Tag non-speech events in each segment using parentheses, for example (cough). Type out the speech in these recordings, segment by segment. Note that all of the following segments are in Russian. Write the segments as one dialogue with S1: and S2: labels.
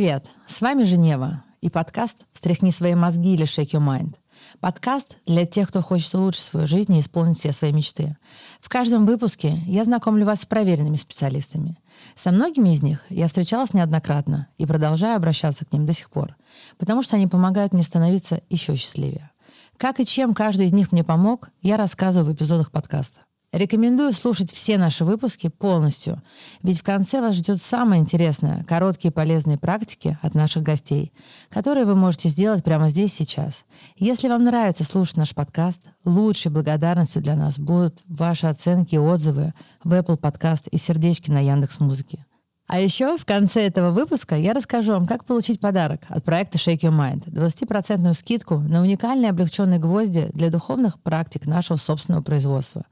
S1: привет! С вами Женева и подкаст «Встряхни свои мозги» или «Shake your mind». Подкаст для тех, кто хочет улучшить свою жизнь и исполнить все свои мечты. В каждом выпуске я знакомлю вас с проверенными специалистами. Со многими из них я встречалась неоднократно и продолжаю обращаться к ним до сих пор, потому что они помогают мне становиться еще счастливее. Как и чем каждый из них мне помог, я рассказываю в эпизодах подкаста. Рекомендую слушать все наши выпуски полностью, ведь в конце вас ждет самое интересное — короткие полезные практики от наших гостей, которые вы можете сделать прямо здесь сейчас. Если вам нравится слушать наш подкаст, лучшей благодарностью для нас будут ваши оценки и отзывы в Apple Podcast и сердечки на Яндекс.Музыке. А еще в конце этого выпуска я расскажу вам, как получить подарок от проекта Shake Your Mind. 20% скидку на уникальные облегченные гвозди для духовных практик нашего собственного производства.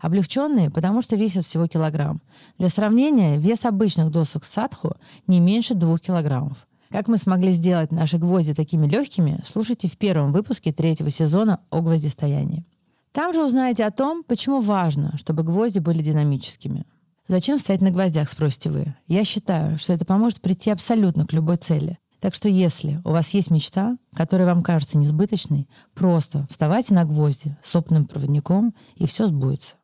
S1: Облегченные, потому что весят всего килограмм. Для сравнения, вес обычных досок садху не меньше двух килограммов. Как мы смогли сделать наши гвозди такими легкими, слушайте в первом выпуске третьего сезона о гвоздистоянии. Там же узнаете о том, почему важно, чтобы гвозди были динамическими. Зачем стоять на гвоздях, спросите вы? Я считаю, что это поможет прийти абсолютно к любой цели. Так что если у вас есть мечта, которая вам кажется несбыточной, просто вставайте на гвозди с опытным проводником, и все сбудется.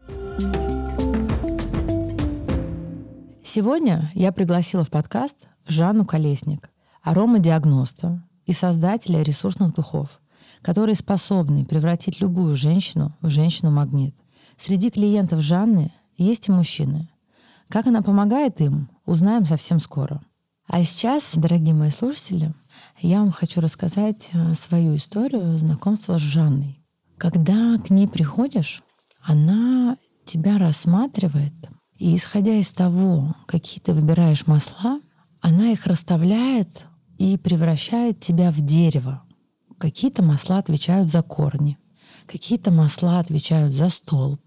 S1: Сегодня я пригласила в подкаст Жанну Колесник, аромадиагноста и создателя ресурсных духов, которые способны превратить любую женщину в женщину-магнит. Среди клиентов Жанны есть и мужчины, как она помогает им, узнаем совсем скоро. А сейчас, дорогие мои слушатели, я вам хочу рассказать э, свою историю знакомства с Жанной. Когда к ней приходишь, она тебя рассматривает, и исходя из того, какие ты выбираешь масла, она их расставляет и превращает тебя в дерево. Какие-то масла отвечают за корни, какие-то масла отвечают за столб,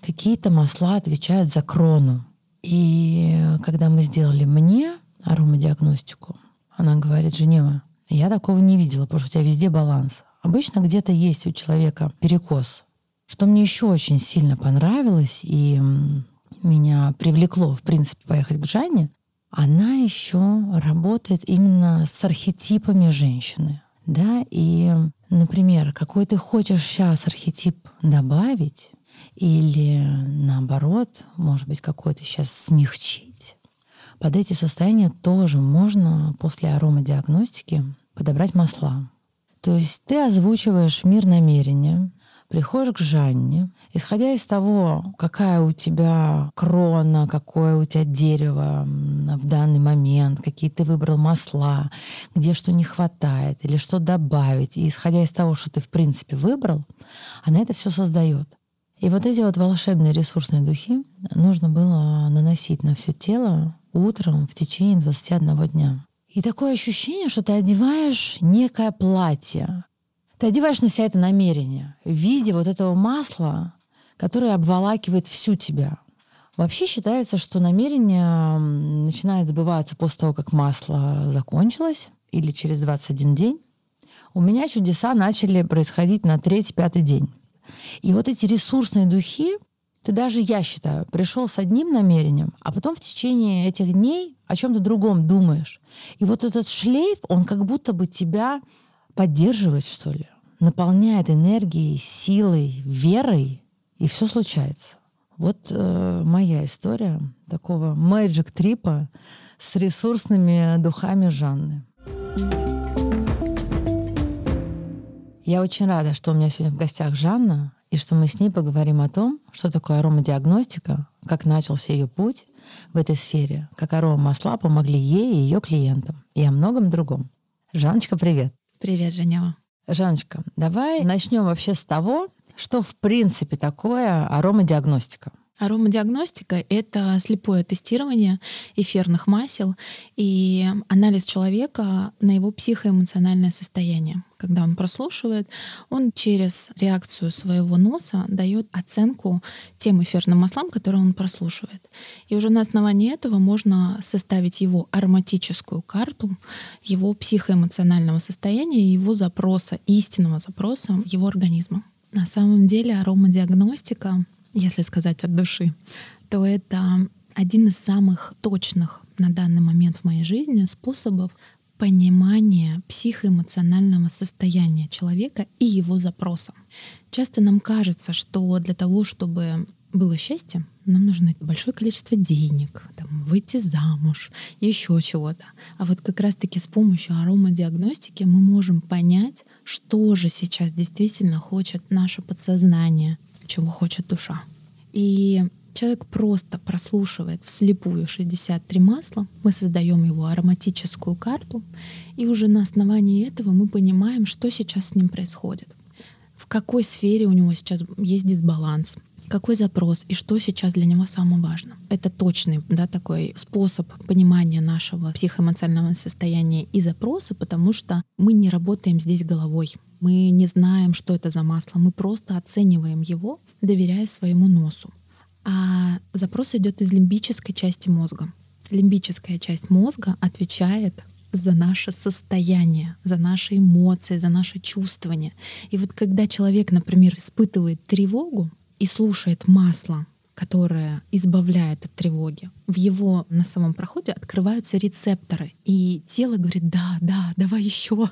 S1: какие-то масла отвечают за крону, и когда мы сделали мне аромадиагностику, она говорит, Женева, я такого не видела, потому что у тебя везде баланс. Обычно где-то есть у человека перекос. Что мне еще очень сильно понравилось и меня привлекло, в принципе, поехать к Жанне, она еще работает именно с архетипами женщины. Да? И, например, какой ты хочешь сейчас архетип добавить, или наоборот, может быть, какой-то сейчас смягчить. Под эти состояния тоже можно после аромадиагностики подобрать масла. То есть ты озвучиваешь мир намерения, приходишь к Жанне, исходя из того, какая у тебя крона, какое у тебя дерево в данный момент, какие ты выбрал масла, где что не хватает или что добавить, и исходя из того, что ты в принципе выбрал, она это все создает. И вот эти вот волшебные ресурсные духи нужно было наносить на все тело утром в течение 21 дня. И такое ощущение, что ты одеваешь некое платье. Ты одеваешь на себя это намерение в виде вот этого масла, которое обволакивает всю тебя. Вообще считается, что намерение начинает сбываться после того, как масло закончилось или через 21 день. У меня чудеса начали происходить на третий-пятый день. И вот эти ресурсные духи, ты даже, я считаю, пришел с одним намерением, а потом в течение этих дней о чем-то другом думаешь. И вот этот шлейф, он как будто бы тебя поддерживает, что ли, наполняет энергией, силой, верой, и все случается. Вот э, моя история такого magic трипа с ресурсными духами Жанны. Я очень рада, что у меня сегодня в гостях Жанна, и что мы с ней поговорим о том, что такое аромадиагностика, как начался ее путь в этой сфере, как аромамасла помогли ей и ее клиентам, и о многом другом. Жанночка, привет.
S2: Привет, Женева.
S1: Жанночка, давай начнем вообще с того, что в принципе такое аромадиагностика.
S2: Аромадиагностика — это слепое тестирование эфирных масел и анализ человека на его психоэмоциональное состояние. Когда он прослушивает, он через реакцию своего носа дает оценку тем эфирным маслам, которые он прослушивает. И уже на основании этого можно составить его ароматическую карту, его психоэмоционального состояния, его запроса, истинного запроса его организма. На самом деле аромадиагностика если сказать от души, то это один из самых точных на данный момент в моей жизни способов понимания психоэмоционального состояния человека и его запроса. Часто нам кажется, что для того, чтобы было счастье, нам нужно большое количество денег, там, выйти замуж, еще чего-то. А вот как раз-таки с помощью аромадиагностики мы можем понять, что же сейчас действительно хочет наше подсознание, чего хочет душа. И человек просто прослушивает вслепую 63 масла, мы создаем его ароматическую карту, и уже на основании этого мы понимаем, что сейчас с ним происходит, в какой сфере у него сейчас есть дисбаланс, какой запрос и что сейчас для него самое важное. Это точный да, такой способ понимания нашего психоэмоционального состояния и запроса, потому что мы не работаем здесь головой. Мы не знаем, что это за масло. Мы просто оцениваем его, доверяя своему носу. А запрос идет из лимбической части мозга. Лимбическая часть мозга отвечает за наше состояние, за наши эмоции, за наше чувствование. И вот когда человек, например, испытывает тревогу, и слушает масло, которое избавляет от тревоги, в его носовом проходе открываются рецепторы, и тело говорит: да, да, давай еще,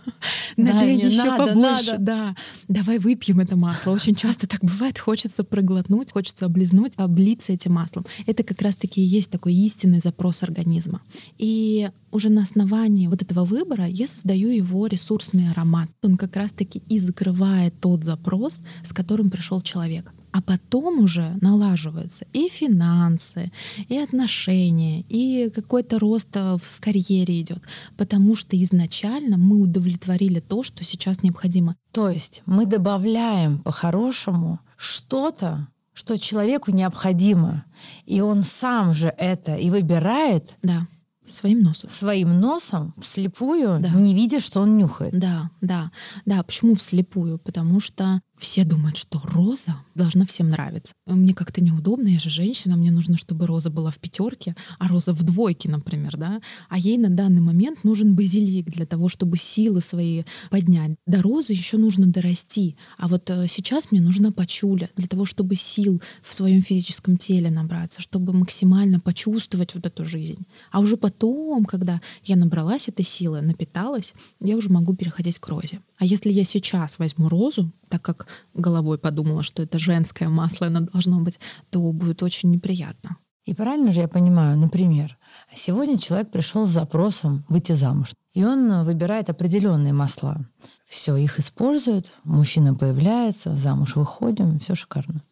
S2: налей еще побольше, да, давай выпьем это масло. Очень часто так бывает, хочется проглотнуть, хочется облизнуть, облиться этим маслом. Это как раз-таки и есть такой истинный запрос организма. И уже на основании вот этого выбора я создаю его ресурсный аромат. Он как раз-таки и закрывает тот запрос, с которым пришел человек. А потом уже налаживаются и финансы, и отношения, и какой-то рост э, в карьере идет, потому что изначально мы удовлетворили то, что сейчас необходимо.
S1: То есть мы добавляем по-хорошему что-то, что человеку необходимо, и он сам же это и выбирает.
S2: Да Своим носом.
S1: Своим носом, вслепую, да. не видя, что он нюхает.
S2: Да, да, да. Почему вслепую? Потому что все думают, что роза должна всем нравиться. Мне как-то неудобно, я же женщина, мне нужно, чтобы роза была в пятерке, а роза в двойке, например, да. А ей на данный момент нужен базилик для того, чтобы силы свои поднять. До розы еще нужно дорасти. А вот э, сейчас мне нужна пачуля для того, чтобы сил в своем физическом теле набраться, чтобы максимально почувствовать вот эту жизнь. А уже потом, когда я набралась этой силы, напиталась, я уже могу переходить к розе. А если я сейчас возьму розу, так как головой подумала, что это женское масло, оно должно быть, то будет очень неприятно.
S1: И правильно же я понимаю, например, сегодня человек пришел с запросом выйти замуж, и он выбирает определенные масла. Все, их используют, мужчина появляется, замуж выходим, все шикарно.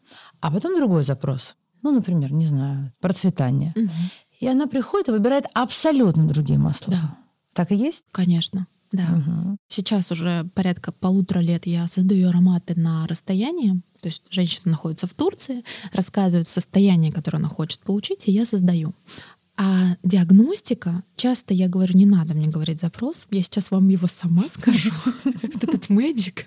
S1: А потом другой запрос. Ну, например, не знаю, процветание. Угу. И она приходит и выбирает абсолютно другие масла.
S2: Да.
S1: Так и есть?
S2: Конечно. Да. Угу. Сейчас уже порядка полутора лет я создаю ароматы на расстоянии. То есть женщина находится в Турции, рассказывает состояние, которое она хочет получить, и я создаю. А диагностика, часто я говорю, не надо мне говорить запрос, я сейчас вам его сама скажу. (laughs) Этот мэджик,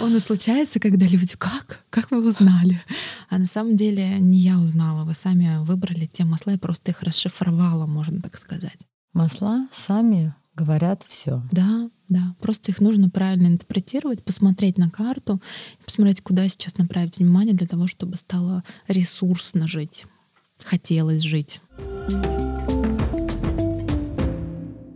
S2: он и случается, когда люди, как? Как вы узнали? А на самом деле не я узнала, вы сами выбрали те масла, я просто их расшифровала, можно так сказать.
S1: Масла сами говорят все.
S2: Да, да. Просто их нужно правильно интерпретировать, посмотреть на карту, посмотреть, куда сейчас направить внимание для того, чтобы стало ресурсно жить. Хотелось жить.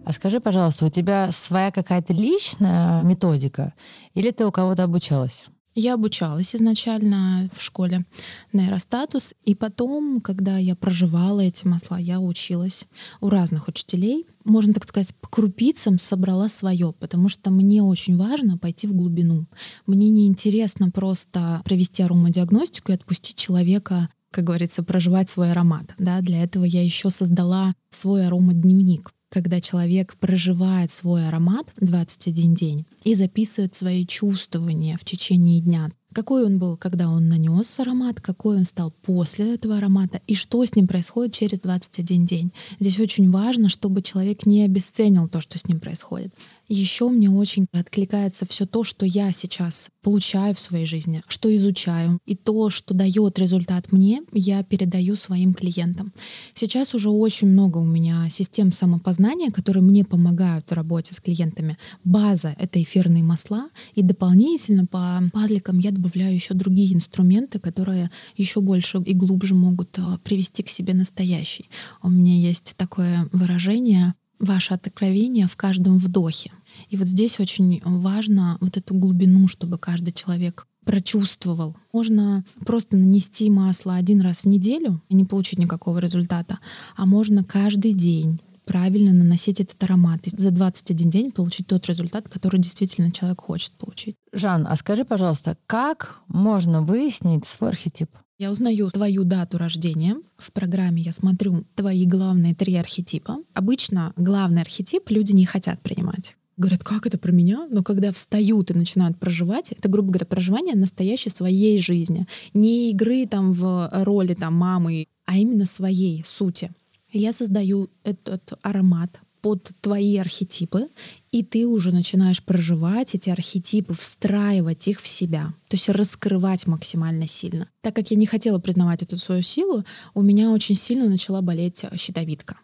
S1: А скажи, пожалуйста, у тебя своя какая-то личная методика или ты у кого-то обучалась?
S2: Я обучалась изначально в школе на аэростатус, и потом, когда я проживала эти масла, я училась у разных учителей. Можно так сказать, по крупицам собрала свое, потому что мне очень важно пойти в глубину. Мне не интересно просто провести аромадиагностику и отпустить человека как говорится, проживать свой аромат. Да? Для этого я еще создала свой аромадневник когда человек проживает свой аромат 21 день и записывает свои чувствования в течение дня. Какой он был, когда он нанес аромат, какой он стал после этого аромата и что с ним происходит через 21 день. Здесь очень важно, чтобы человек не обесценил то, что с ним происходит. Еще мне очень откликается все то, что я сейчас получаю в своей жизни, что изучаю. И то, что дает результат мне, я передаю своим клиентам. Сейчас уже очень много у меня систем самопознания, которые мне помогают в работе с клиентами. База — это эфирные масла. И дополнительно по пазликам я добавляю еще другие инструменты, которые еще больше и глубже могут а, привести к себе настоящий. У меня есть такое выражение ваше откровение в каждом вдохе. И вот здесь очень важно вот эту глубину, чтобы каждый человек прочувствовал. Можно просто нанести масло один раз в неделю и не получить никакого результата, а можно каждый день правильно наносить этот аромат и за 21 день получить тот результат, который действительно человек хочет получить.
S1: Жан, а скажи, пожалуйста, как можно выяснить свой архетип?
S2: Я узнаю твою дату рождения. В программе я смотрю твои главные три архетипа. Обычно главный архетип люди не хотят принимать. Говорят, как это про меня? Но когда встают и начинают проживать, это, грубо говоря, проживание настоящей своей жизни. Не игры там в роли там, мамы, а именно своей сути. Я создаю этот аромат под твои архетипы, и ты уже начинаешь проживать эти архетипы, встраивать их в себя, то есть раскрывать максимально сильно. Так как я не хотела признавать эту свою силу, у меня очень сильно начала болеть щитовидка.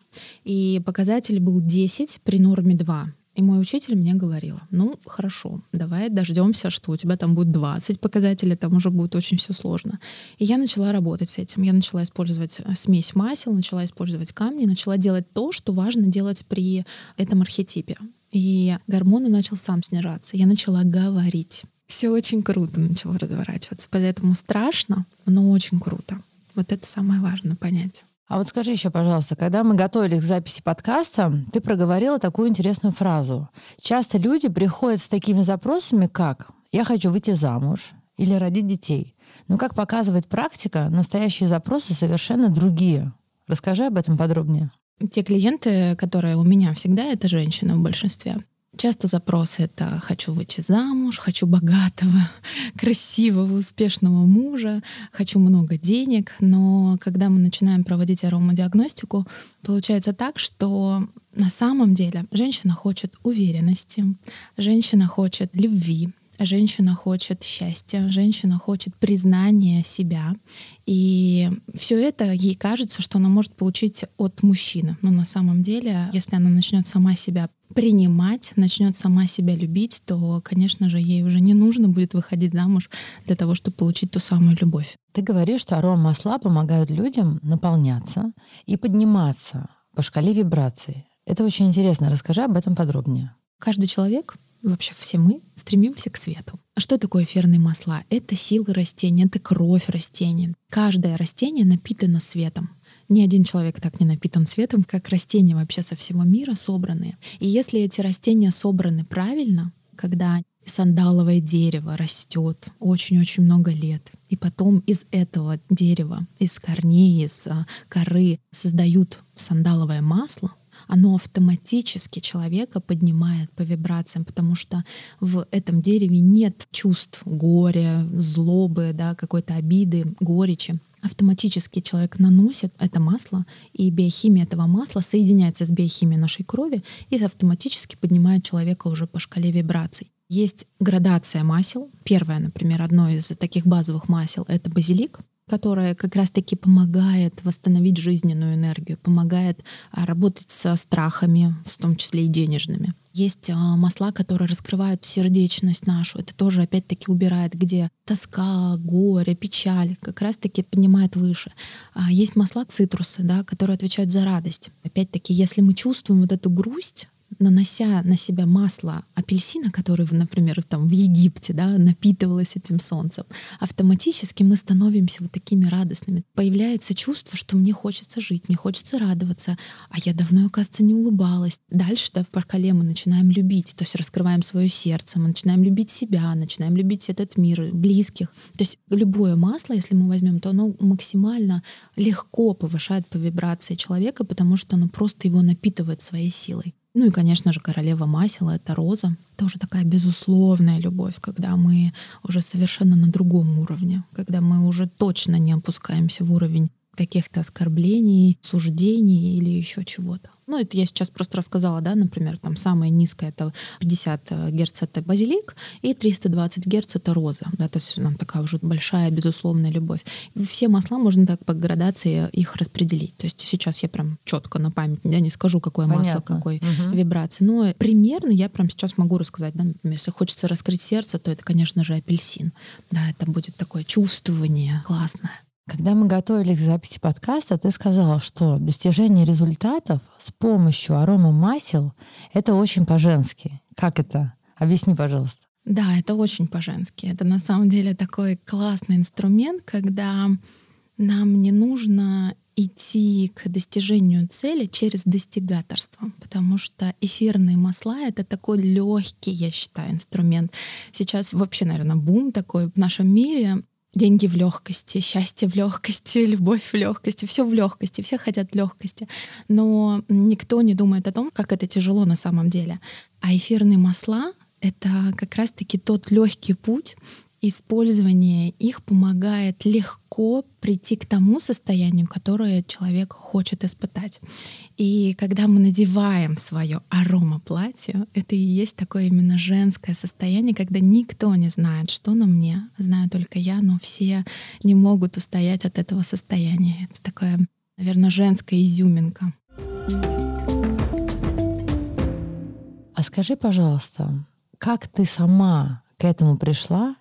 S2: И показатель был 10 при норме 2. И мой учитель мне говорил, ну хорошо, давай дождемся, что у тебя там будет 20 показателей, там уже будет очень все сложно. И я начала работать с этим. Я начала использовать э, смесь масел, начала использовать камни, начала делать то, что важно делать при этом архетипе. И гормоны начал сам снижаться. Я начала говорить. Все очень круто начало разворачиваться. Поэтому страшно, но очень круто. Вот это самое важное понять.
S1: А вот скажи еще, пожалуйста, когда мы готовились к записи подкаста, ты проговорила такую интересную фразу. Часто люди приходят с такими запросами, как «я хочу выйти замуж» или «родить детей». Но, как показывает практика, настоящие запросы совершенно другие. Расскажи об этом подробнее.
S2: Те клиенты, которые у меня всегда, это женщины в большинстве. Часто запросы это «хочу выйти замуж», «хочу богатого, (laughs) красивого, успешного мужа», «хочу много денег». Но когда мы начинаем проводить аромадиагностику, получается так, что на самом деле женщина хочет уверенности, женщина хочет любви, женщина хочет счастья, женщина хочет признания себя. И все это ей кажется, что она может получить от мужчины. Но на самом деле, если она начнет сама себя принимать, начнет сама себя любить, то, конечно же, ей уже не нужно будет выходить замуж для того, чтобы получить ту самую любовь.
S1: Ты говоришь, что аромамасла помогают людям наполняться и подниматься по шкале вибраций. Это очень интересно. Расскажи об этом подробнее.
S2: Каждый человек вообще все мы стремимся к свету. А что такое эфирные масла? Это силы растения, это кровь растения. Каждое растение напитано светом. Ни один человек так не напитан светом, как растения вообще со всего мира собранные. И если эти растения собраны правильно, когда сандаловое дерево растет очень-очень много лет, и потом из этого дерева, из корней, из а, коры создают сандаловое масло, оно автоматически человека поднимает по вибрациям, потому что в этом дереве нет чувств горя, злобы, да, какой-то обиды, горечи. Автоматически человек наносит это масло, и биохимия этого масла соединяется с биохимией нашей крови и автоматически поднимает человека уже по шкале вибраций. Есть градация масел. Первое, например, одно из таких базовых масел — это базилик которая как раз-таки помогает восстановить жизненную энергию, помогает а, работать со страхами, в том числе и денежными. Есть а, масла, которые раскрывают сердечность нашу. Это тоже опять-таки убирает, где тоска, горе, печаль, как раз-таки поднимает выше. А, есть масла цитрусы, да, которые отвечают за радость. Опять-таки, если мы чувствуем вот эту грусть, нанося на себя масло апельсина, который, например, там в Египте, да, напитывалось этим солнцем, автоматически мы становимся вот такими радостными. Появляется чувство, что мне хочется жить, мне хочется радоваться, а я давно, оказывается, не улыбалась. Дальше да, в Паркале мы начинаем любить, то есть раскрываем свое сердце, мы начинаем любить себя, начинаем любить этот мир, близких. То есть любое масло, если мы возьмем, то оно максимально легко повышает по вибрации человека, потому что оно просто его напитывает своей силой. Ну и, конечно же, королева масела — это роза. Тоже такая безусловная любовь, когда мы уже совершенно на другом уровне, когда мы уже точно не опускаемся в уровень каких-то оскорблений, суждений или еще чего-то. Ну, это я сейчас просто рассказала, да, например, там самая низкая это 50 э, Гц это базилик, и 320 Гц это роза, да, то есть нам такая уже большая, безусловная любовь. Все масла можно так по градации их распределить. То есть сейчас я прям четко на память, я не скажу, какое Понятно. масло, какой угу. вибрации, но примерно я прям сейчас могу рассказать, да, например, если хочется раскрыть сердце, то это, конечно же, апельсин. Да, это будет такое чувствование классное.
S1: Когда мы готовились к записи подкаста, ты сказала, что достижение результатов с помощью арома масел — это очень по-женски. Как это? Объясни, пожалуйста.
S2: Да, это очень по-женски. Это на самом деле такой классный инструмент, когда нам не нужно идти к достижению цели через достигаторство, потому что эфирные масла — это такой легкий, я считаю, инструмент. Сейчас вообще, наверное, бум такой в нашем мире деньги в легкости, счастье в легкости, (laughs) любовь в легкости, все в легкости, все хотят легкости. Но никто не думает о том, как это тяжело на самом деле. А эфирные масла — это как раз-таки тот легкий путь, использование их помогает легко прийти к тому состоянию, которое человек хочет испытать. И когда мы надеваем свое аромаплатье, это и есть такое именно женское состояние, когда никто не знает, что на мне, знаю только я, но все не могут устоять от этого состояния. Это такая, наверное, женская изюминка.
S1: А скажи, пожалуйста, как ты сама к этому пришла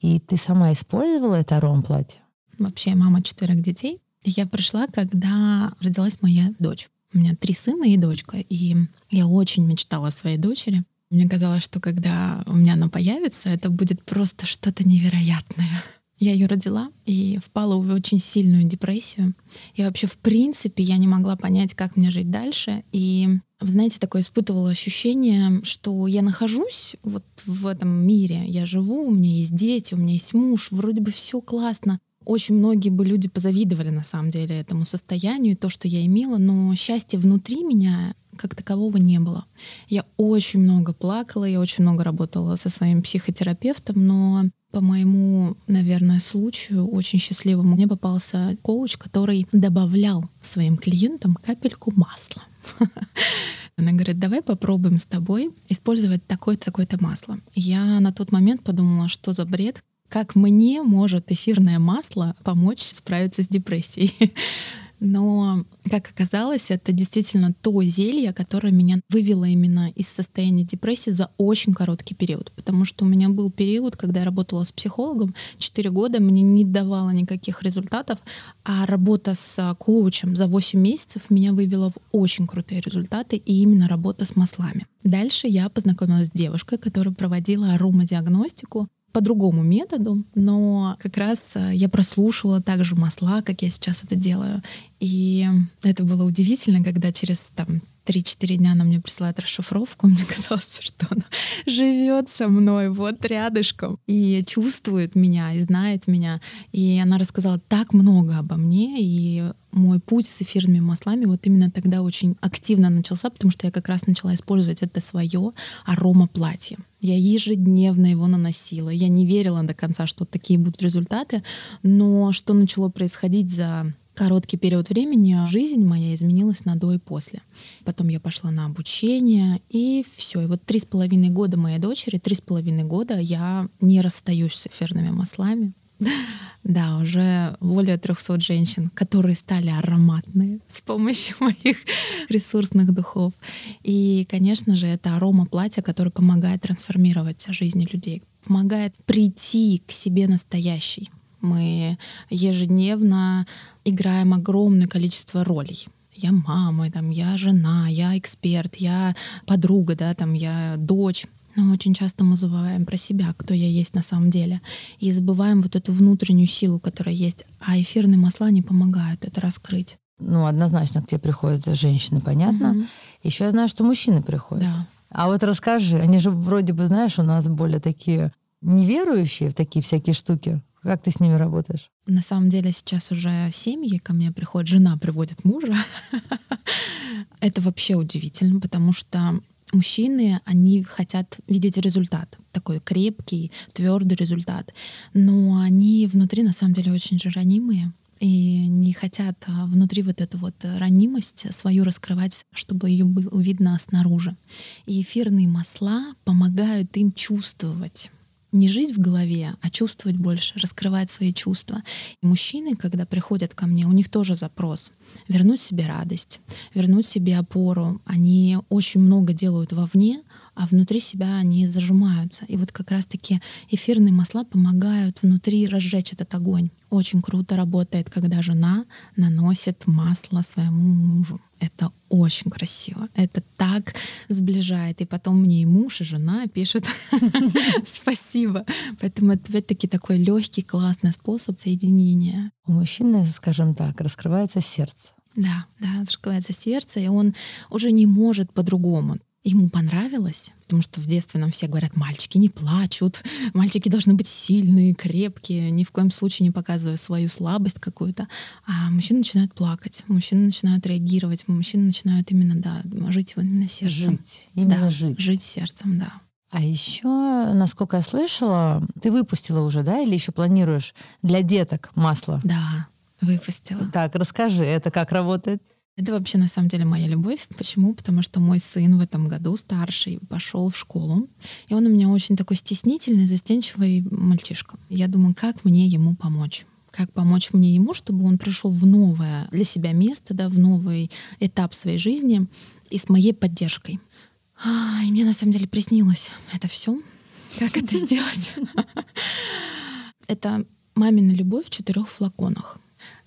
S1: и ты сама использовала это аромаплатье?
S2: Вообще, мама четверых детей. Я пришла, когда родилась моя дочь. У меня три сына и дочка. И я очень мечтала о своей дочери. Мне казалось, что когда у меня она появится, это будет просто что-то невероятное. Я ее родила и впала в очень сильную депрессию. И вообще, в принципе, я не могла понять, как мне жить дальше. И, знаете, такое испытывала ощущение, что я нахожусь вот в этом мире. Я живу, у меня есть дети, у меня есть муж, вроде бы все классно. Очень многие бы люди позавидовали на самом деле этому состоянию, то, что я имела, но счастье внутри меня как такового не было. Я очень много плакала, я очень много работала со своим психотерапевтом, но по моему, наверное, случаю очень счастливому мне попался коуч, который добавлял своим клиентам капельку масла. (laughs) Она говорит, давай попробуем с тобой использовать такое-то, такое-то масло. Я на тот момент подумала, что за бред, как мне может эфирное масло помочь справиться с депрессией. (laughs) Но, как оказалось, это действительно то зелье, которое меня вывело именно из состояния депрессии за очень короткий период. Потому что у меня был период, когда я работала с психологом, 4 года мне не давало никаких результатов, а работа с коучем за 8 месяцев меня вывела в очень крутые результаты, и именно работа с маслами. Дальше я познакомилась с девушкой, которая проводила аромадиагностику, по другому методу, но как раз э, я прослушивала также масла, как я сейчас это делаю. И это было удивительно, когда через там 3-4 дня она мне присылает расшифровку, (laughs) мне казалось, что она живет со мной вот рядышком и чувствует меня, и знает меня. И она рассказала так много обо мне, и мой путь с эфирными маслами вот именно тогда очень активно начался, потому что я как раз начала использовать это свое аромаплатье. Я ежедневно его наносила. Я не верила до конца, что такие будут результаты, но что начало происходить за короткий период времени жизнь моя изменилась на до и после. Потом я пошла на обучение, и все. И вот три с половиной года моей дочери, три с половиной года я не расстаюсь с эфирными маслами. Да, уже более 300 женщин, которые стали ароматные с помощью (laughs) моих ресурсных духов. И, конечно же, это арома платья, которое помогает трансформировать жизни людей, помогает прийти к себе настоящей. Мы ежедневно играем огромное количество ролей. Я мама, там, я жена, я эксперт, я подруга, да, там, я дочь. Но очень часто мы забываем про себя, кто я есть на самом деле. И забываем вот эту внутреннюю силу, которая есть. А эфирные масла не помогают это раскрыть.
S1: Ну, однозначно к тебе приходят женщины, понятно. Угу. Еще я знаю, что мужчины приходят.
S2: Да.
S1: А вот расскажи, они же вроде бы, знаешь, у нас более такие неверующие в такие всякие штуки. Как ты с ними работаешь?
S2: На самом деле сейчас уже семьи ко мне приходят, жена приводит мужа. (laughs) Это вообще удивительно, потому что мужчины, они хотят видеть результат, такой крепкий, твердый результат. Но они внутри на самом деле очень же ранимые. и не хотят а, внутри вот эту вот ранимость свою раскрывать, чтобы ее было видно снаружи. И эфирные масла помогают им чувствовать не жить в голове, а чувствовать больше, раскрывать свои чувства. И мужчины, когда приходят ко мне, у них тоже запрос — вернуть себе радость, вернуть себе опору. Они очень много делают вовне, а внутри себя они зажимаются. И вот как раз-таки эфирные масла помогают внутри разжечь этот огонь. Очень круто работает, когда жена наносит масло своему мужу. Это очень красиво. Это так сближает. И потом мне и муж, и жена пишут (laughs) спасибо. Поэтому это опять-таки такой легкий, классный способ соединения.
S1: У мужчины, скажем так, раскрывается сердце.
S2: Да, да, раскрывается сердце, и он уже не может по-другому ему понравилось, потому что в детстве нам все говорят, мальчики не плачут, мальчики должны быть сильные, крепкие, ни в коем случае не показывая свою слабость какую-то. А мужчины начинают плакать, мужчины начинают реагировать, мужчины начинают именно, да, жить именно сердцем.
S1: Жить, именно
S2: да,
S1: жить.
S2: Жить сердцем, да.
S1: А еще, насколько я слышала, ты выпустила уже, да, или еще планируешь для деток масло?
S2: Да, выпустила.
S1: Так, расскажи, это как работает?
S2: Это вообще на самом деле моя любовь. Почему? Потому что мой сын в этом году старший пошел в школу, и он у меня очень такой стеснительный, застенчивый мальчишка. Я думаю, как мне ему помочь? как помочь мне ему, чтобы он пришел в новое для себя место, да, в новый этап своей жизни и с моей поддержкой. А, и мне на самом деле приснилось это все. Как это сделать? (laughs) Это мамина любовь в четырех флаконах.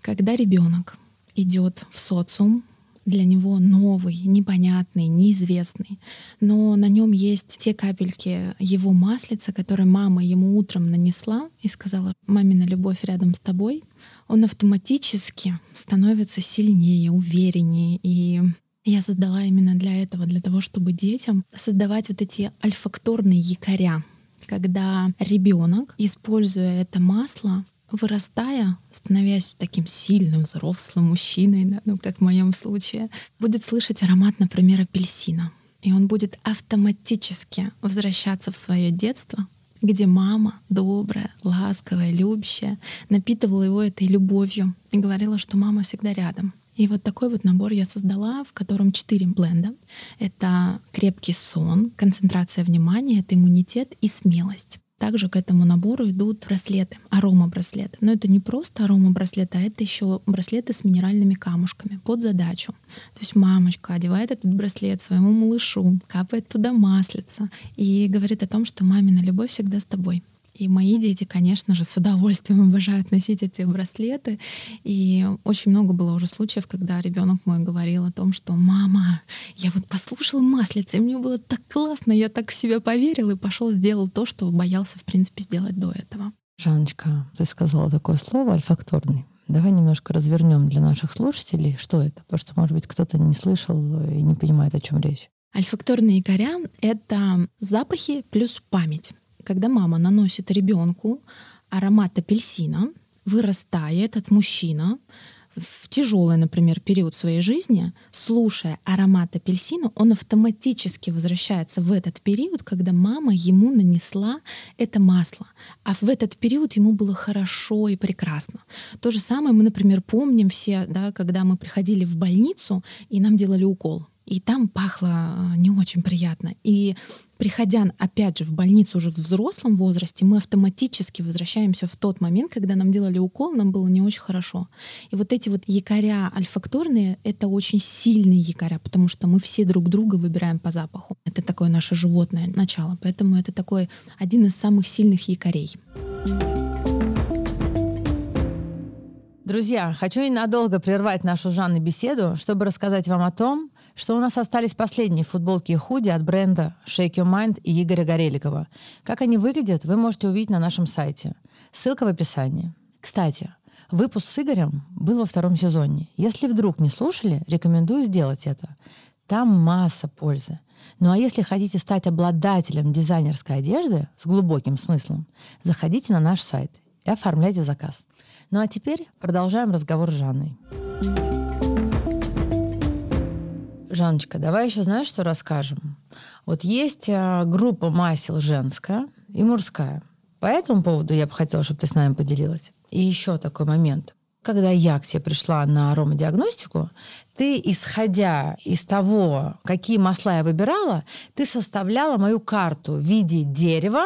S2: Когда ребенок идет в социум, для него новый, непонятный, неизвестный. Но на нем есть те капельки его маслица, которые мама ему утром нанесла и сказала, мамина любовь рядом с тобой. Он автоматически становится сильнее, увереннее. И я создала именно для этого, для того, чтобы детям создавать вот эти альфакторные якоря, когда ребенок, используя это масло, вырастая, становясь таким сильным, взрослым мужчиной, да, ну, как в моем случае, будет слышать аромат, например, апельсина. И он будет автоматически возвращаться в свое детство, где мама добрая, ласковая, любящая, напитывала его этой любовью и говорила, что мама всегда рядом. И вот такой вот набор я создала, в котором четыре бленда. Это крепкий сон, концентрация внимания, это иммунитет и смелость. Также к этому набору идут браслеты, арома-браслеты. Но это не просто арома-браслеты, а это еще браслеты с минеральными камушками под задачу. То есть мамочка одевает этот браслет своему малышу, капает туда маслица и говорит о том, что мамина любовь всегда с тобой. И мои дети, конечно же, с удовольствием обожают носить эти браслеты. И очень много было уже случаев, когда ребенок мой говорил о том, что «мама, я вот послушал маслица, и мне было так классно, я так в себя поверил и пошел сделал то, что боялся, в принципе, сделать до этого».
S1: Жанночка, ты сказала такое слово «альфакторный». Давай немножко развернем для наших слушателей, что это, потому что, может быть, кто-то не слышал и не понимает, о чем речь.
S2: Альфакторные якоря — это запахи плюс память когда мама наносит ребенку аромат апельсина, вырастая этот мужчина в тяжелый, например, период своей жизни, слушая аромат апельсина, он автоматически возвращается в этот период, когда мама ему нанесла это масло. А в этот период ему было хорошо и прекрасно. То же самое мы, например, помним все, да, когда мы приходили в больницу и нам делали укол. И там пахло э, не очень приятно. И приходя, опять же, в больницу уже в взрослом возрасте, мы автоматически возвращаемся в тот момент, когда нам делали укол, нам было не очень хорошо. И вот эти вот якоря альфакторные — это очень сильные якоря, потому что мы все друг друга выбираем по запаху. Это такое наше животное начало. Поэтому это такой один из самых сильных якорей.
S1: Друзья, хочу ненадолго прервать нашу Жанны беседу, чтобы рассказать вам о том, что у нас остались последние футболки и худи от бренда Shake Your Mind и Игоря Гореликова. Как они выглядят, вы можете увидеть на нашем сайте. Ссылка в описании. Кстати, выпуск с Игорем был во втором сезоне. Если вдруг не слушали, рекомендую сделать это. Там масса пользы. Ну а если хотите стать обладателем дизайнерской одежды с глубоким смыслом, заходите на наш сайт и оформляйте заказ. Ну а теперь продолжаем разговор с Жанной. Жанночка, давай еще знаешь, что расскажем? Вот есть а, группа масел женская и мужская. По этому поводу я бы хотела, чтобы ты с нами поделилась. И еще такой момент. Когда я к тебе пришла на аромадиагностику, ты, исходя из того, какие масла я выбирала, ты составляла мою карту в виде дерева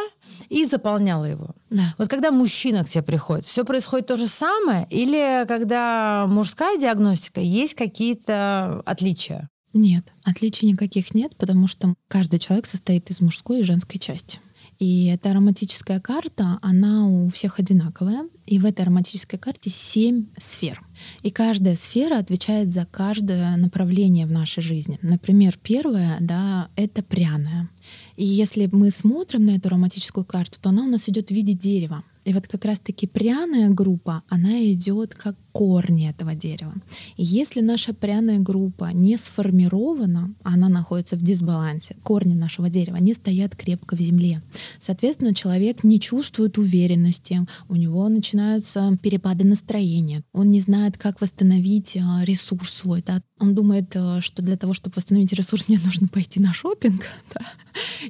S1: и заполняла его.
S2: Да.
S1: Вот когда мужчина к тебе приходит, все происходит то же самое, или когда мужская диагностика, есть какие-то отличия?
S2: Нет, отличий никаких нет, потому что каждый человек состоит из мужской и женской части. И эта ароматическая карта, она у всех одинаковая. И в этой ароматической карте семь сфер. И каждая сфера отвечает за каждое направление в нашей жизни. Например, первое, да, это пряное. И если мы смотрим на эту ароматическую карту, то она у нас идет в виде дерева. И вот как раз-таки пряная группа, она идет как корни этого дерева. И если наша пряная группа не сформирована, она находится в дисбалансе, корни нашего дерева не стоят крепко в земле. Соответственно, человек не чувствует уверенности, у него начинаются перепады настроения, он не знает, как восстановить а, ресурс свой. Да? Он думает, а, что для того, чтобы восстановить ресурс, мне нужно пойти на шопинг (laughs) да?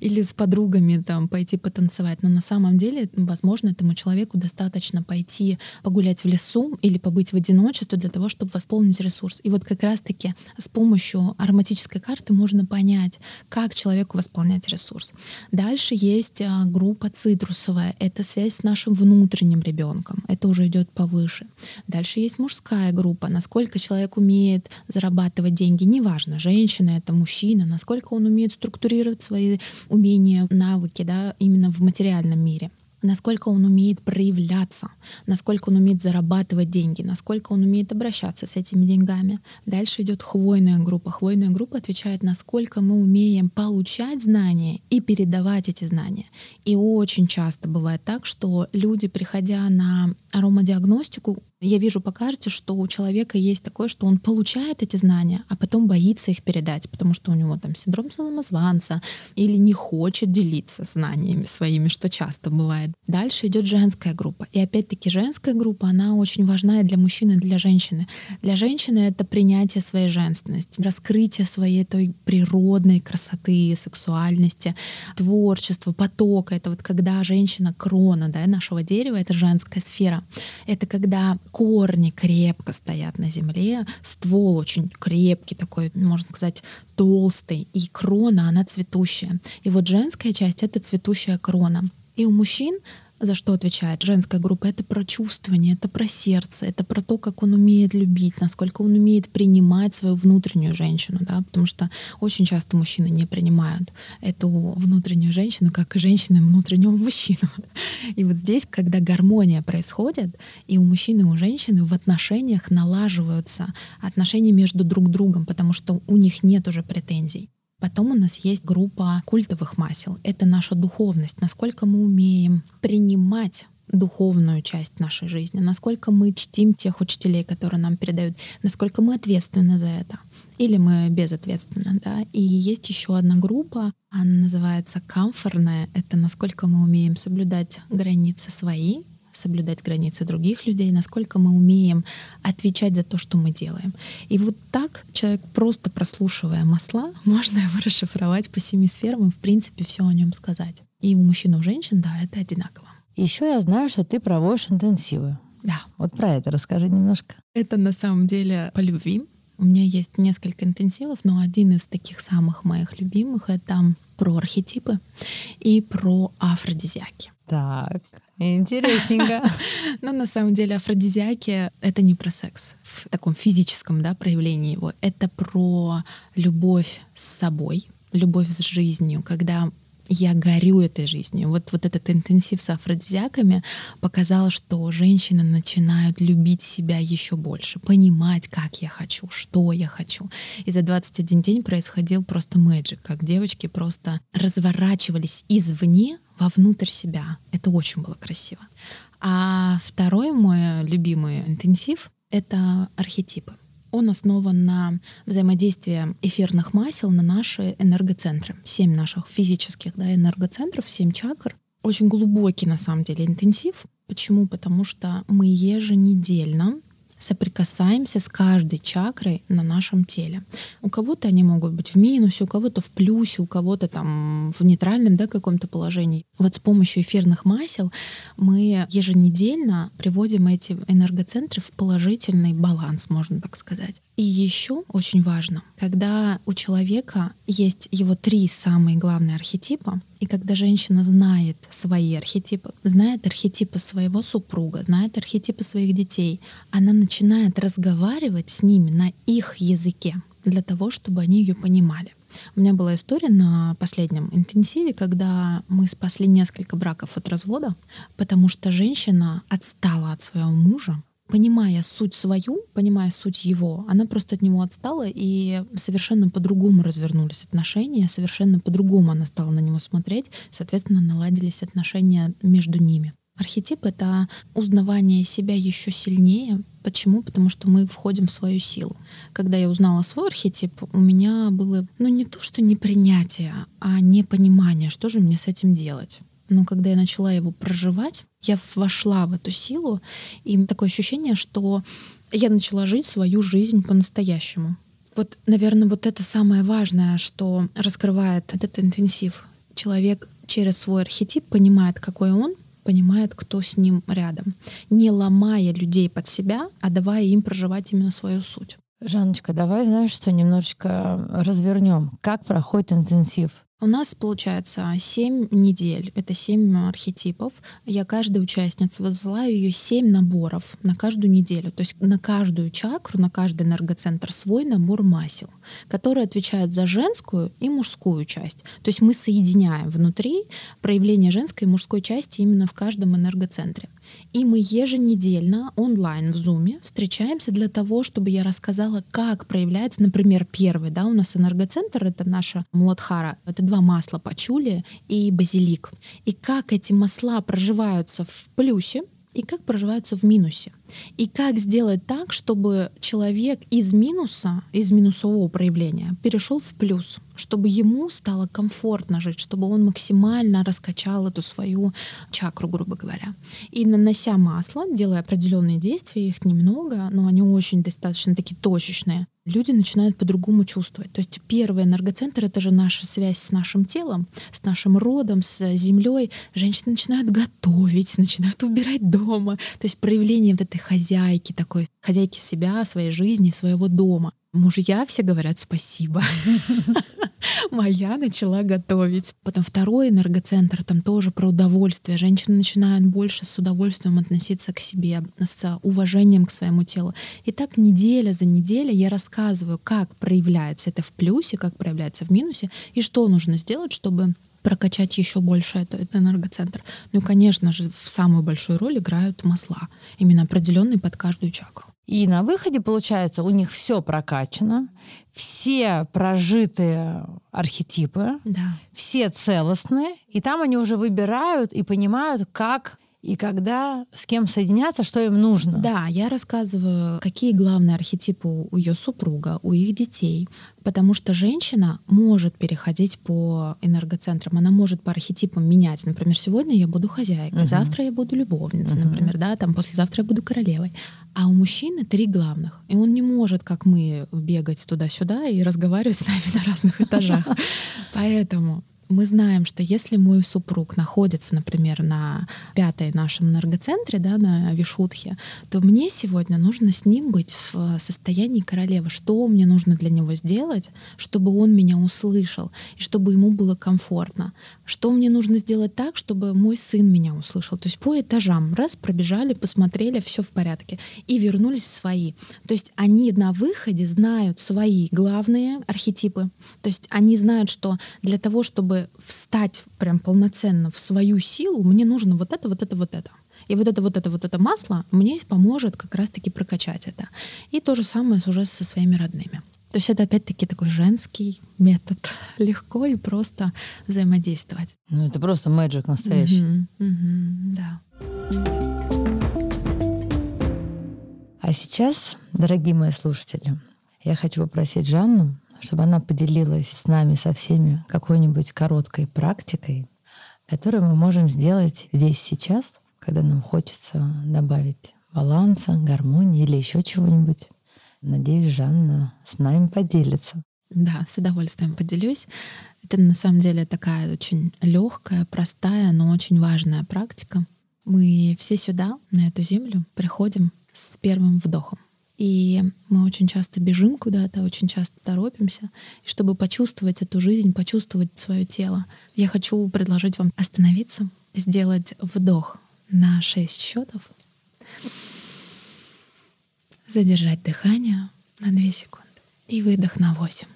S2: или с подругами там, пойти потанцевать. Но на самом деле, возможно, этому человеку достаточно пойти погулять в лесу или побыть в одиночестве для того, чтобы восполнить ресурс. И вот как раз-таки с помощью ароматической карты можно понять, как человеку восполнять ресурс. Дальше есть а, группа цитрусовая. Это связь с нашим внутренним ребенком. Это уже идет повыше. Дальше есть мужская группа. Насколько человек умеет зарабатывать деньги, неважно, женщина это, мужчина, насколько он умеет структурировать свои умения, навыки, да, именно в материальном мире насколько он умеет проявляться, насколько он умеет зарабатывать деньги, насколько он умеет обращаться с этими деньгами. Дальше идет хвойная группа. Хвойная группа отвечает, насколько мы умеем получать знания и передавать эти знания. И очень часто бывает так, что люди, приходя на аромадиагностику, я вижу по карте, что у человека есть такое, что он получает эти знания, а потом боится их передать, потому что у него там синдром самозванца или не хочет делиться знаниями своими, что часто бывает. Дальше идет женская группа. И опять-таки женская группа, она очень важна и для мужчины, и для женщины. Для женщины это принятие своей женственности, раскрытие своей той природной красоты, сексуальности, творчества, потока. Это вот когда женщина крона да, нашего дерева, это женская сфера. Это когда корни крепко стоят на земле, ствол очень крепкий такой, можно сказать, толстый, и крона, она цветущая. И вот женская часть — это цветущая крона. И у мужчин за что отвечает женская группа, это про чувствование, это про сердце, это про то, как он умеет любить, насколько он умеет принимать свою внутреннюю женщину, да, потому что очень часто мужчины не принимают эту внутреннюю женщину, как и женщины внутреннего мужчину. И вот здесь, когда гармония происходит, и у мужчины, и у женщины в отношениях налаживаются отношения между друг другом, потому что у них нет уже претензий. Потом у нас есть группа культовых масел. Это наша духовность, насколько мы умеем принимать духовную часть нашей жизни, насколько мы чтим тех учителей, которые нам передают, насколько мы ответственны за это, или мы безответственны. Да? И есть еще одна группа, она называется камфорная, это насколько мы умеем соблюдать границы свои соблюдать границы других людей, насколько мы умеем отвечать за то, что мы делаем. И вот так человек, просто прослушивая масла, (laughs) можно его расшифровать по семи сферам и, в принципе, все о нем сказать. И у мужчин, и у женщин, да, это одинаково.
S1: Еще я знаю, что ты проводишь интенсивы.
S2: Да.
S1: Вот про это расскажи немножко.
S2: Это на самом деле по любви. У меня есть несколько интенсивов, но один из таких самых моих любимых — это про архетипы и про афродизиаки.
S1: Так, интересненько. (laughs)
S2: Но на самом деле афродизиаки — это не про секс в таком физическом да, проявлении его. Это про любовь с собой, любовь с жизнью, когда я горю этой жизнью. Вот, вот этот интенсив с афродизиаками показал, что женщины начинают любить себя еще больше, понимать, как я хочу, что я хочу. И за 21 день происходил просто мэджик, как девочки просто разворачивались извне вовнутрь себя. Это очень было красиво. А второй мой любимый интенсив — это архетипы. Он основан на взаимодействии эфирных масел на наши энергоцентры. Семь наших физических да, энергоцентров, семь чакр. Очень глубокий, на самом деле, интенсив. Почему? Потому что мы еженедельно соприкасаемся с каждой чакрой на нашем теле. У кого-то они могут быть в минусе, у кого-то в плюсе, у кого-то там в нейтральном да, каком-то положении. Вот с помощью эфирных масел мы еженедельно приводим эти энергоцентры в положительный баланс, можно так сказать. И еще очень важно, когда у человека есть его три самые главные архетипа, и когда женщина знает свои архетипы, знает архетипы своего супруга, знает архетипы своих детей, она начинает разговаривать с ними на их языке для того, чтобы они ее понимали. У меня была история на последнем интенсиве, когда мы спасли несколько браков от развода, потому что женщина отстала от своего мужа, понимая суть свою, понимая суть его, она просто от него отстала, и совершенно по-другому развернулись отношения, совершенно по-другому она стала на него смотреть, соответственно, наладились отношения между ними. Архетип — это узнавание себя еще сильнее. Почему? Потому что мы входим в свою силу. Когда я узнала свой архетип, у меня было, ну не то, что непринятие, а непонимание, что же мне с этим делать. Но когда я начала его проживать, я вошла в эту силу, и такое ощущение, что я начала жить свою жизнь по-настоящему. Вот, наверное, вот это самое важное, что раскрывает этот интенсив. Человек через свой архетип понимает, какой он, понимает, кто с ним рядом, не ломая людей под себя, а давая им проживать именно свою суть.
S1: Жанночка, давай, знаешь, что немножечко развернем. Как проходит интенсив?
S2: У нас получается 7 недель, это 7 архетипов. Я каждой участнице высылаю ее 7 наборов на каждую неделю. То есть на каждую чакру, на каждый энергоцентр свой набор масел, которые отвечают за женскую и мужскую часть. То есть мы соединяем внутри проявление женской и мужской части именно в каждом энергоцентре. И мы еженедельно онлайн в Zoom встречаемся для того, чтобы я рассказала, как проявляется, например, первый, да, у нас энергоцентр, это наша Муладхара, это два масла пачули и базилик. И как эти масла проживаются в плюсе, и как проживаются в минусе. И как сделать так, чтобы человек из минуса, из минусового проявления перешел в плюс, чтобы ему стало комфортно жить, чтобы он максимально раскачал эту свою чакру, грубо говоря. И нанося масло, делая определенные действия, их немного, но они очень достаточно такие точечные, люди начинают по-другому чувствовать. То есть первый энергоцентр — это же наша связь с нашим телом, с нашим родом, с землей. Женщины начинают готовить, начинают убирать дома. То есть проявление вот этой хозяйки такой, хозяйки себя, своей жизни, своего дома. Мужья все говорят спасибо. (laughs) Моя начала готовить. Потом второй энергоцентр, там тоже про удовольствие. Женщины начинают больше с удовольствием относиться к себе, с уважением к своему телу. И так неделя за неделей я рассказываю, как проявляется это в плюсе, как проявляется в минусе, и что нужно сделать, чтобы прокачать еще больше этот, энергоцентр. Ну, конечно же, в самую большую роль играют масла, именно определенные под каждую чакру.
S1: И на выходе, получается, у них все прокачано, все прожитые архетипы,
S2: да.
S1: все целостные, и там они уже выбирают и понимают, как и когда с кем соединяться, что им нужно.
S2: Да, я рассказываю, какие главные архетипы у ее супруга, у их детей, потому что женщина может переходить по энергоцентрам, она может по архетипам менять. Например, сегодня я буду хозяйкой, uh-huh. завтра я буду любовницей, uh-huh. например, да, там послезавтра я буду королевой. А у мужчины три главных, и он не может, как мы, бегать туда-сюда и разговаривать с нами на разных этажах. (laughs) Поэтому мы знаем, что если мой супруг находится, например, на пятой нашем энергоцентре, да, на Вишутхе, то мне сегодня нужно с ним быть в состоянии королевы. Что мне нужно для него сделать, чтобы он меня услышал и чтобы ему было комфортно? Что мне нужно сделать так, чтобы мой сын меня услышал? То есть по этажам раз пробежали, посмотрели, все в порядке и вернулись в свои. То есть они на выходе знают свои главные архетипы. То есть они знают, что для того, чтобы встать прям полноценно в свою силу, мне нужно вот это, вот это, вот это. И вот это, вот это, вот это масло мне поможет как раз-таки прокачать это. И то же самое уже со своими родными. То есть это опять-таки такой женский метод. (laughs) Легко и просто взаимодействовать.
S1: Ну, это просто мэджик настоящий.
S2: Угу, угу, да.
S1: А сейчас, дорогие мои слушатели, я хочу попросить Жанну чтобы она поделилась с нами, со всеми, какой-нибудь короткой практикой, которую мы можем сделать здесь сейчас, когда нам хочется добавить баланса, гармонии или еще чего-нибудь. Надеюсь, Жанна с нами поделится.
S2: Да, с удовольствием поделюсь. Это на самом деле такая очень легкая, простая, но очень важная практика. Мы все сюда, на эту землю, приходим с первым вдохом. И мы очень часто бежим куда-то, очень часто торопимся. И чтобы почувствовать эту жизнь, почувствовать свое тело, я хочу предложить вам остановиться, сделать вдох на 6 счетов, задержать дыхание на 2 секунды и выдох на 8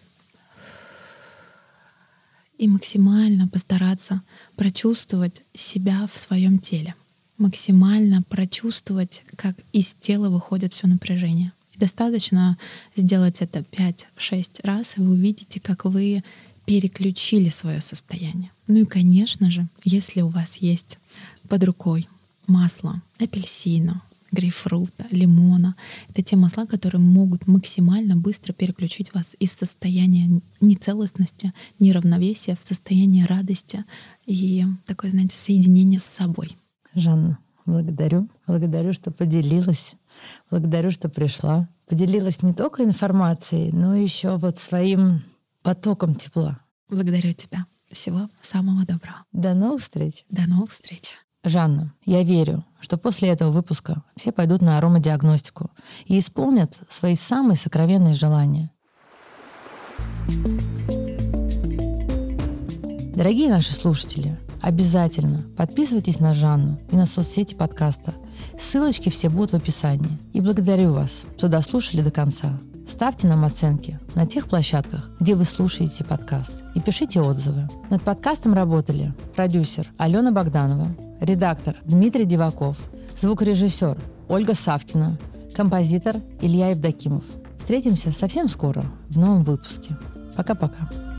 S2: и максимально постараться прочувствовать себя в своем теле, максимально прочувствовать, как из тела выходит все напряжение. И достаточно сделать это 5-6 раз, и вы увидите, как вы переключили свое состояние. Ну и, конечно же, если у вас есть под рукой масло апельсина, грейпфрута, лимона. Это те масла, которые могут максимально быстро переключить вас из состояния нецелостности, неравновесия в состояние радости и такое, знаете, соединение с собой.
S1: Жанна, благодарю. Благодарю, что поделилась. Благодарю, что пришла. Поделилась не только информацией, но еще вот своим потоком тепла.
S2: Благодарю тебя. Всего самого доброго.
S1: До новых встреч.
S2: До новых встреч.
S1: Жанна, я верю, что после этого выпуска все пойдут на аромадиагностику и исполнят свои самые сокровенные желания. Дорогие наши слушатели, обязательно подписывайтесь на Жанну и на соцсети подкаста. Ссылочки все будут в описании. И благодарю вас, что дослушали до конца. Ставьте нам оценки на тех площадках, где вы слушаете подкаст, и пишите отзывы. Над подкастом работали продюсер Алена Богданова, редактор Дмитрий Диваков, звукорежиссер Ольга Савкина, композитор Илья Евдокимов. Встретимся совсем скоро в новом выпуске. Пока-пока.